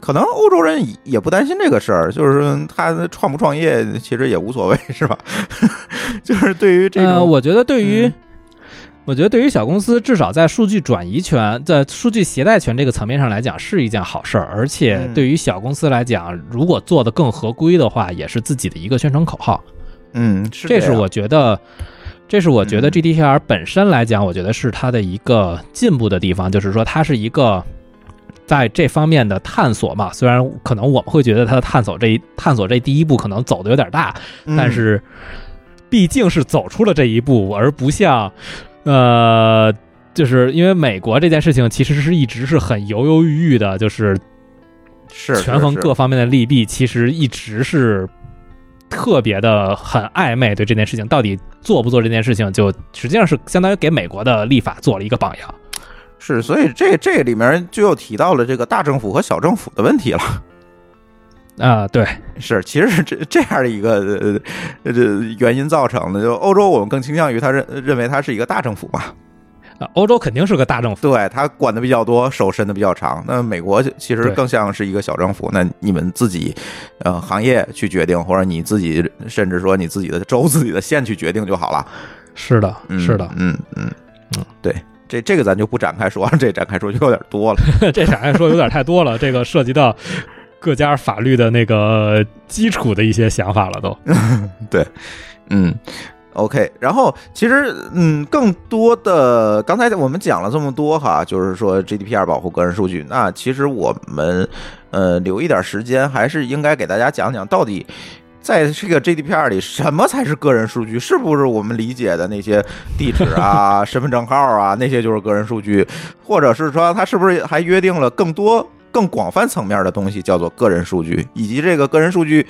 可能欧洲人也不担心这个事儿，就是他创不创业其实也无所谓，是吧？就是对于这个，呃，我觉得对于、嗯我觉得对于小公司，至少在数据转移权、在数据携带权这个层面上来讲，是一件好事儿。而且嗯对于小公司来讲，如果做得更合规的话，也是自己的一个宣传口号。嗯，这是我觉得，这是我觉得嗯 GDPR 本身来讲，我觉得是它的一个进步的地方，就是说它是一个在这方面的探索嘛。虽然可能我们会觉得它的探索这一探索这第一步可能走的有点大，嗯但是毕竟是走出了这一步，而不像呃。就是因为美国这件事情其实是一直是很犹犹豫豫的，就是是是权衡各方面的利弊，其实一直是特别的很暧昧。对这件事情到底做不做这件事情，就实际上是相当于给美国的立法做了一个榜样。是，所以这这里面就又提到了这个大政府和小政府的问题了。啊、对，是，其实是这这样的一个呃原因造成的。就欧洲，我们更倾向于他认认为它是一个大政府嘛，啊，欧洲肯定是个大政府。对他管的比较多，手伸的比较长。那美国其实更像是一个小政府，那你们自己呃行业去决定，或者你自己甚至说你自己的州、自己的县去决定就好了。是的，嗯、是的，嗯嗯嗯，对。这这个咱就不展开说，这展开说就有点多了。这展开？说有点太多了，这个涉及到各家法律的那个基础的一些想法了，都。对嗯，OK，然后其实嗯，更多的刚才我们讲了这么多哈，就是说 GDPR 保护个人数据，那其实我们呃留一点时间，还是应该给大家讲讲到底。在这个 GDPR 里，什么才是个人数据？是不是我们理解的那些地址啊、身份证号啊，那些就是个人数据？或者是说，它是不是还约定了更多、更广泛层面的东西，叫做个人数据？以及这个个人数据，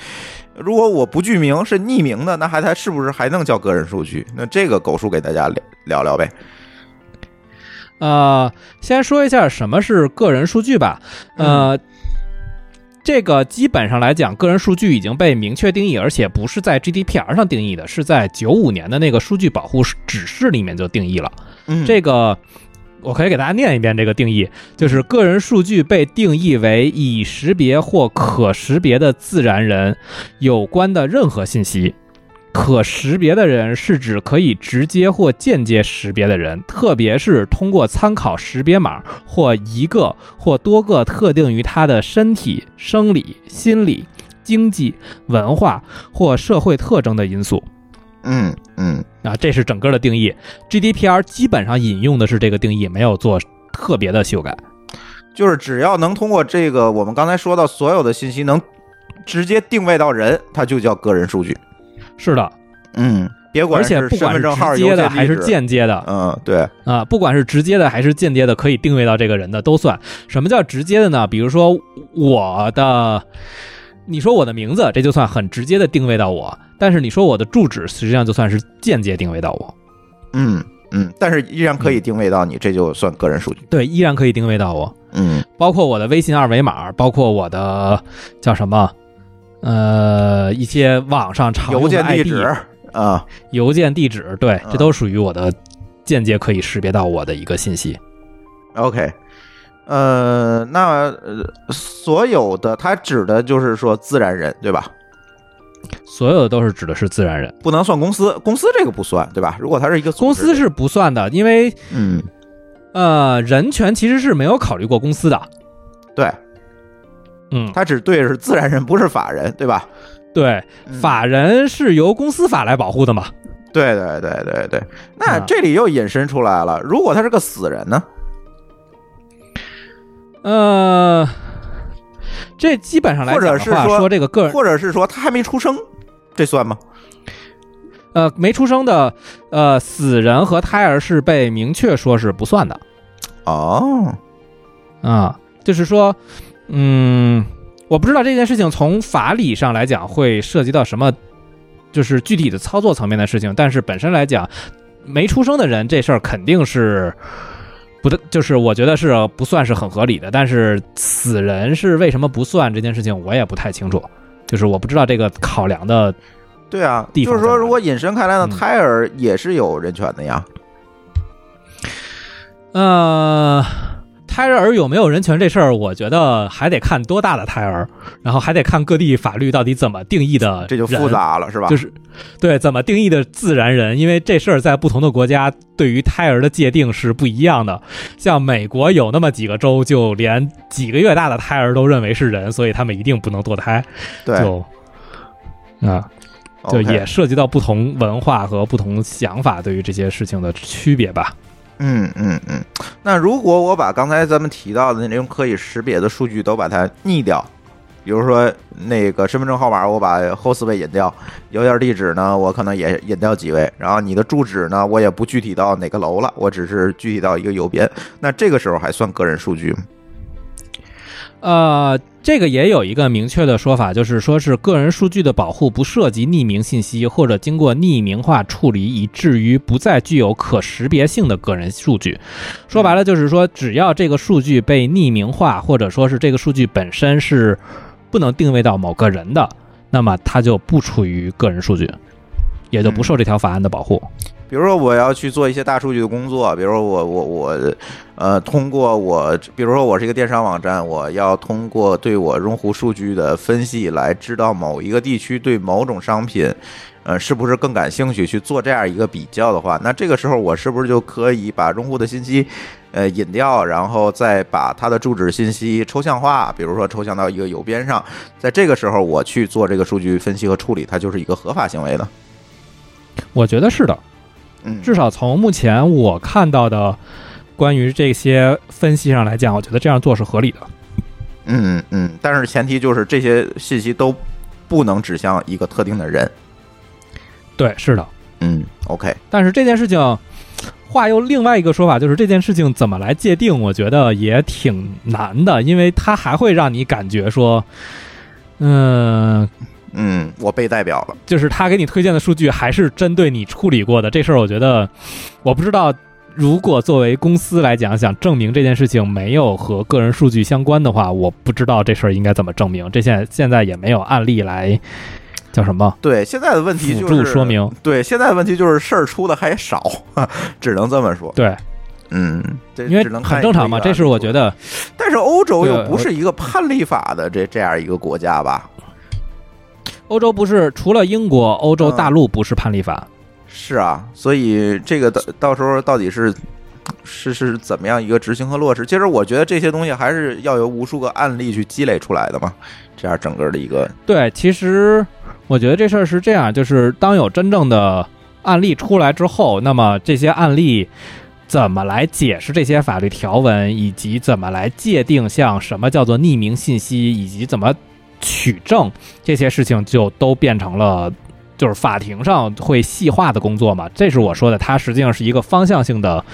如果我不具名是匿名的，那还它是不是还能叫个人数据？那这个狗叔给大家聊聊聊呗。呃，先说一下什么是个人数据吧。呃，这个基本上来讲，个人数据已经被明确定义，而且不是在 GDPR 上定义的，是在九五年的那个数据保护指示里面就定义了。嗯这个我可以给大家念一遍这个定义，就是个人数据被定义为已识别或可识别的自然人有关的任何信息。可识别的人是指可以直接或间接识别的人，特别是通过参考识别码或一个或多个特定于他的身体、生理、心理、经济、文化或社会特征的因素。嗯嗯啊，这是整个的定义。GDPR 基本上引用的是这个定义，没有做特别的修改。就是只要能通过这个我们刚才说到所有的信息能直接定位到人，它就叫个人数据。是的，嗯，别管而且是身不管是份证号、直接的还是，间接的嗯，对，啊，不管是直接的还是间接的，可以定位到这个人的都算。什么叫直接的呢？比如说我的，你说我的名字，这就算很直接的定位到我；但是你说我的住址，实际上就算是间接定位到我。嗯嗯，但是依然可以定位到你，这就算个人数据。对，依然可以定位到我，嗯包括我的微信二维码，包括我的叫什么，呃，一些网上常用的邮件地 ID 址啊，邮件地址，对，嗯这都属于我的间接可以识别到我的一个信息。OK，呃，那呃，所有的它指的就是说自然人，对吧？所有的都是指的是自然人，不能算公司，公司这个不算，对吧？如果它是一个公司，是不算的，因为嗯，呃，人权其实是没有考虑过公司的。对，嗯，它只对是自然人，不是法人，对吧？对，嗯法人是由公司法来保护的嘛。对对对对对，那啊这里又引申出来了，如果他是个死人呢？呃，这基本上来或讲的话，者是说说这个个人或者是说他还没出生，这算吗？呃没出生的呃死人和胎儿是被明确说是不算的哦，啊，就是说，嗯，我不知道这件事情从法理上来讲会涉及到什么，就是具体的操作层面的事情，但是本身来讲，没出生的人这事儿肯定是。不的，就是我觉得是不算是很合理的，但是死人是为什么不算这件事情，我也不太清楚，就是我不知道这个考量的对啊，就是说，如果引申开来呢，嗯胎儿也是有人权的呀。呃，胎儿有没有人权这事儿，我觉得还得看多大的胎儿，然后还得看各地法律到底怎么定义的，这就复，杂了，是吧？就是对怎么定义的自然人，因为这事儿在不同的国家对于胎儿的界定是不一样的。像美国有那么几个州，就连几个月大的胎儿都认为是人，所以他们一定不能堕胎，对，就啊，就也涉及到不同文化和不同想法对于这些事情的区别吧。嗯嗯嗯。那如果我把刚才咱们提到的那种可以识别的数据都把它匿掉，比如说那个身份证号码，我把后四位隐掉，邮件地址呢，我可能也隐掉几位，然后你的住址呢，我也不具体到哪个楼了，我只是具体到一个邮编。那这个时候还算个人数据吗？呃，这个也有一个明确的说法，就是说是个人数据的保护不涉及匿名信息或者经过匿名化处理，以至于不再具有可识别性的个人数据。说白了就是说，只要这个数据被匿名化，或者说是这个数据本身是不能定位到某个人的，那么它就不处于个人数据，也就不受这条法案的保护。比如说我要去做一些大数据的工作，比如说我我我，呃，通过我，比如说我是一个电商网站，我要通过对我用户数据的分析来知道某一个地区对某种商品，呃，是不是更感兴趣，去做这样一个比较的话，那这个时候我是不是就可以把用户的信息，呃，隐掉，然后再把他的住址信息抽象化，比如说抽象到一个邮编上，在这个时候我去做这个数据分析和处理，它就是一个合法行为的。我觉得是的，嗯，至少从目前我看到的关于这些分析上来讲，我觉得这样做是合理的。嗯嗯，但是前提就是这些信息都不能指向一个特定的人。对，是的。嗯，OK，但是这件事情，话又另外一个说法，就是这件事情怎么来界定，我觉得也挺难的，因为它还会让你感觉说，嗯、嗯，我被代表了。就是他给你推荐的数据还是针对你处理过的这事儿，我觉得我不知道。如果作为公司来讲，想证明这件事情没有和个人数据相关的话，我不知道这事儿应该怎么证明。这现现在也没有案例来叫什么对，现在的问题就是助说明。对，现在的问题就是事儿出的还少，只能这么说。对，嗯，这因为很正常嘛，这是我觉得。但是欧洲又不是一个判例法的这这样一个国家吧？欧洲不是除了英国，欧洲大陆不是判例法。是啊，所以这个到到时候到底是是是怎么样一个执行和落实？其实我觉得这些东西还是要有无数个案例去积累出来的嘛，这样整个的一个对，其实我觉得这事儿是这样，就是当有真正的案例出来之后，那么这些案例怎么来解释这些法律条文，以及怎么来界定像什么叫做匿名信息，以及怎么取证这些事情，就都变成了就是法庭上会细化的工作嘛。这是我说的，它实际上是一个方向性的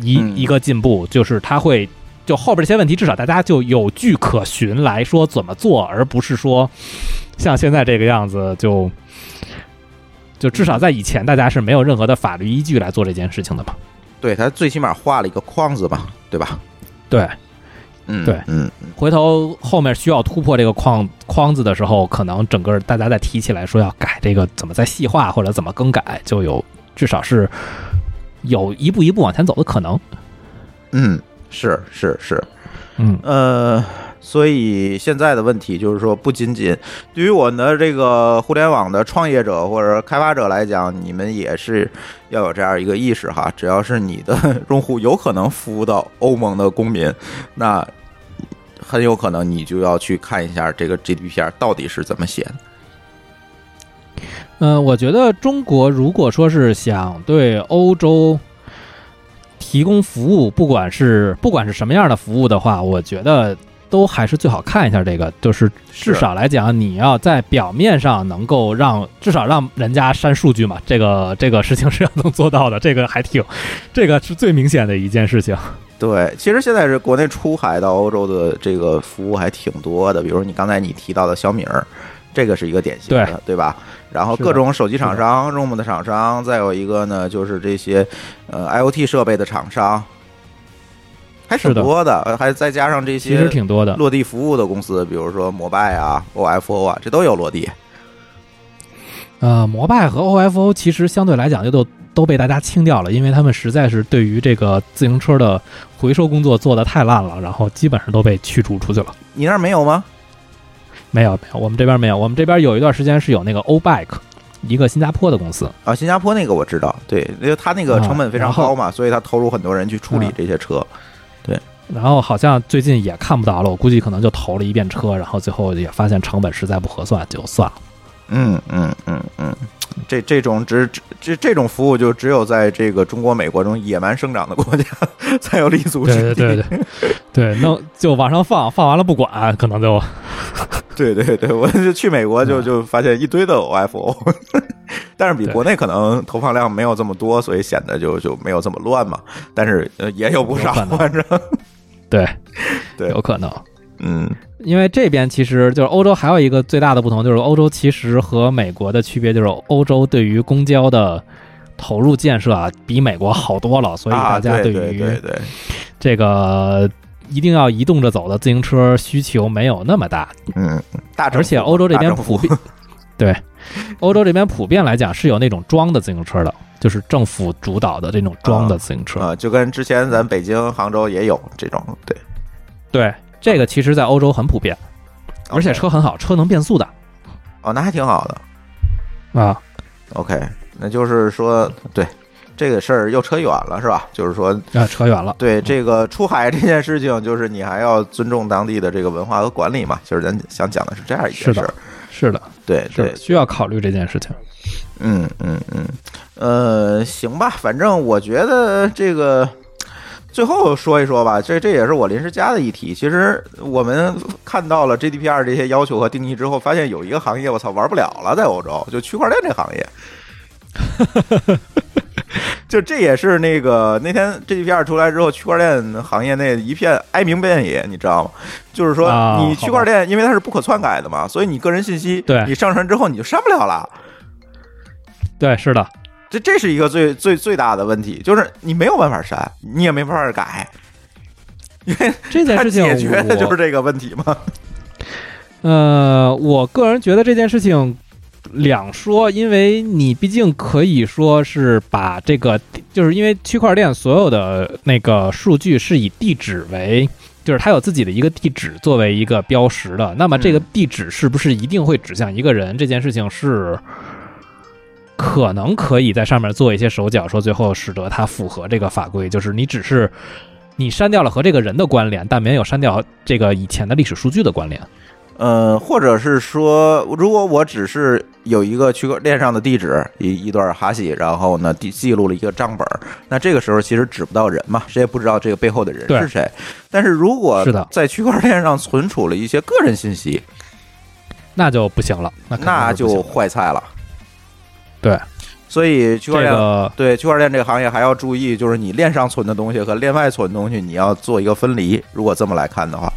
一、嗯一个进步，就是它会。就后边这些问题，至少大家就有据可循来说怎么做，而不是说像现在这个样子，就就至少在以前，大家是没有任何的法律依据来做这件事情的嘛。对他最起码画了一个框子嘛，对吧？对，嗯，对。嗯，回头后面需要突破这个框框子的时候，可能整个大家再提起来说要改这个怎么再细化或者怎么更改，就有至少是有一步一步往前走的可能。嗯，是是是，嗯。呃，所以现在的问题就是说，不仅仅对于我们的这个互联网的创业者或者开发者来讲，你们也是要有这样一个意识哈。只要是你的用户有可能服务到欧盟的公民，那很有可能你就要去看一下这个 GDPR 到底是怎么写的。嗯、我觉得中国如果说是想对欧洲提供服务，不管是不管是什么样的服务的话，我觉得都还是最好看一下这个，就是至少来讲，你要在表面上能够让至少让人家删数据嘛，这个这个事情是要能做到的，这个还挺，这个是最明显的一件事情。对，其实现在是国内出海到欧洲的这个服务还挺多的，比如你刚才你提到的小米儿，这个是一个典型的，对吧？然后各种手机厂商、ROM 的厂商，再有一个呢就是这些呃 IoT 设备的厂商，还挺多的，呃还再加上这些其实挺多的，落地服务的公司，比如说摩拜啊、OFO 啊，这都有落地。呃，摩拜和 OFO 其实相对来讲就都都被大家清掉了，因为他们实在是对于这个自行车的回收工作做得太烂了，然后基本上都被驱逐出去了。你那儿没有吗？没有没有，我们这边没有，我们这边有一段时间是有那个 O Bike，一个新加坡的公司，啊，新加坡那个我知道，对，因为它那个成本非常高嘛，所以它投入很多人去处理啊这些车。然后好像最近也看不到了，我估计可能就投了一遍车，然后最后也发现成本实在不合算，就算了。嗯嗯嗯嗯，这这种只只这这种服务就只有在这个中国、美国这种野蛮生长的国家才有立足之地。对对对对 那，就往上放，放完了不管，可能就对对对，我就去美国就嗯就发现一堆的 OFO，但是比国内可能投放量没有这么多，所以显得就就没有这么乱嘛。但是呃也有不少反正对 对。有可能。嗯。因为这边其实就是欧洲还有一个最大的不同，就是欧洲其实和美国的区别就是欧洲对于公交的投入建设啊比美国好多了，所以啊，大家对对于这个一定要移动着走的自行车需求没有那么大，嗯，大而且欧洲这边普遍对欧洲这边普遍来讲是有那种装的自行车的，就是政府主导的这种装的自行车。啊，就跟之前咱北京、杭州也有这种，对，对，这个其实在欧洲很普遍，而且车很好，车能变速的哦，那还挺好的。啊。OK，那就是说，对这个事儿又扯远了，是吧？就是说，啊，扯远了。对这个出海这件事情，就是你还要尊重当地的这个文化和管理嘛。就是咱想讲的是这样一件事儿。是的，对对，需要考虑这件事情。嗯嗯嗯，呃，行吧，反正我觉得这个最后说一说吧，这这也是我临时加的一题。其实我们看到了 GDPR 这些要求和定义之后，发现有一个行业我操玩不了了，在欧洲就区块链这行业。就这也是那个那天 GDPR 出来之后，区块链行业内一片哀鸣遍野，你知道吗？就是说啊，你区块链因为它是不可篡改的嘛，所以你个人信息对你上传之后你就删不了了。对，是的，这这是一个最最最大的问题，就是你没有办法删，你也没办法改，因为这件事情解决的就是这个问题嘛。呃，我个人觉得这件事情两说，因为你毕竟可以说是把这个，就是因为区块链所有的那个数据是以地址为。就是它有自己的一个地址作为一个标识的，那么这个地址是不是一定会指向一个人？这件事情是可能可以在上面做一些手脚，说最后使得它符合这个法规。就是你只是你删掉了和这个人的关联，但没有删掉这个以前的历史数据的关联。呃，或者是说，如果我只是有一个区块链上的地址一一段哈希，然后呢记记录了一个账本，那这个时候其实指不到人嘛，谁也不知道这个背后的人是谁。但是如果是的在区块链上存储了一些个人信息，那就不行了，那就坏菜了。对，所以区块链、个对区块链这个行业还要注意，就是你链上存的东西和链外存的东西，你要做一个分离。如果这么来看的话，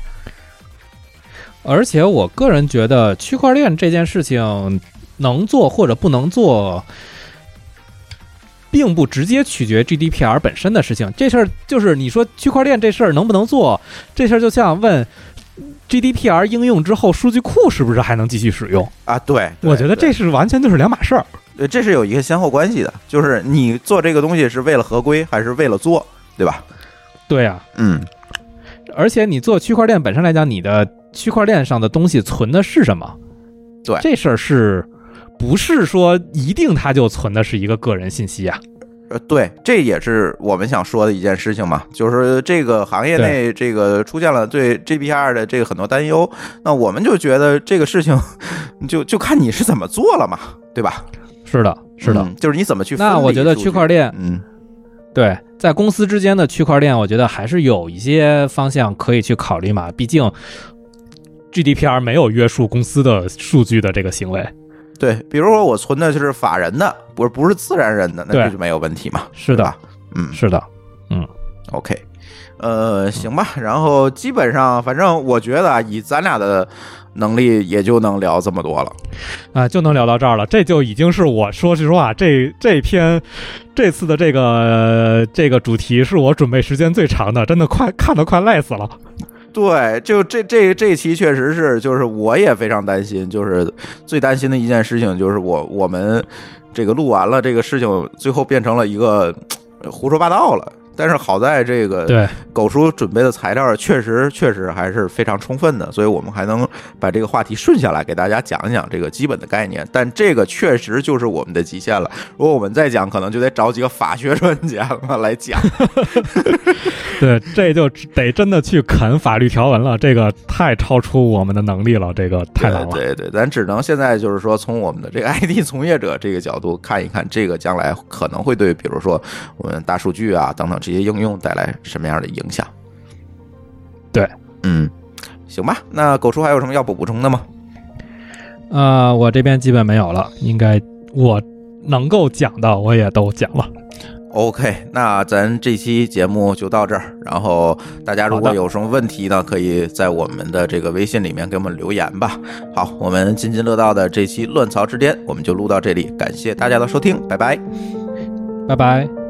而且我个人觉得，区块链这件事情能做或者不能做，并不直接取决 GDPR 本身的事情。这事儿就是你说区块链这事儿能不能做，这事儿就像问 GDPR 应用之后，数据库是不是还能继续使用？啊，对，对我觉得这是完全就是两码事儿。对这是有一个先后关系的，就是你做这个东西是为了合规还是为了做，对吧？对呀、嗯，而且你做区块链本身来讲，你的区块链上的东西存的是什么？对这事儿是不是说一定它就存的是一个个人信息啊？呃，对，这也是我们想说的一件事情嘛，就是这个行业内这个出现了对 GDPR 的这个很多担忧，那我们就觉得这个事情 就就看你是怎么做了嘛，对吧？是的，是的。嗯就是你怎么去那我觉得区块链嗯，对在公司之间的区块链，我觉得还是有一些方向可以去考虑嘛。毕竟 GDPR 没有约束公司的数据的这个行为。对，比如说我存的就是法人的，不是不是自然人的，那就没有问题嘛，是的，嗯，是的，嗯 OK，呃，行吧，然后基本上，反正我觉得啊，以咱俩的能力，也就能聊这么多了。啊，就能聊到这儿了。这就已经是我说实话，这这篇这次的这个、呃这个主题是我准备时间最长的，真的快看得快累死了。对，就这这这期确实是，就是我也非常担心，就是最担心的一件事情，就是我我们这个录完了这个事情，最后变成了一个呃胡说八道了。但是好在这个对，狗叔准备的材料确实确实还是非常充分的，所以我们还能把这个话题顺下来，给大家讲一讲这个基本的概念。但这个确实就是我们的极限了。如果我们再讲，可能就得找几个法学专家了 来讲。对，这就得真的去啃法律条文了，这个太超出我们的能力了，这个太难了。对对对，咱只能现在就是说，从我们的这个 IT 从业者这个角度看一看，这个将来可能会对，比如说我们大数据啊等等这些应用带来什么样的影响。对，嗯，行吧。那狗叔还有什么要补补充的吗？呃，我这边基本没有了，应该我能够讲的我也都讲了。OK，那咱这期节目就到这儿。然后大家如果有什么问题呢，可以在我们的这个微信里面给我们留言吧。好，我们津津乐道的这期乱曹之巅我们就录到这里，感谢大家的收听，拜拜。拜拜。拜。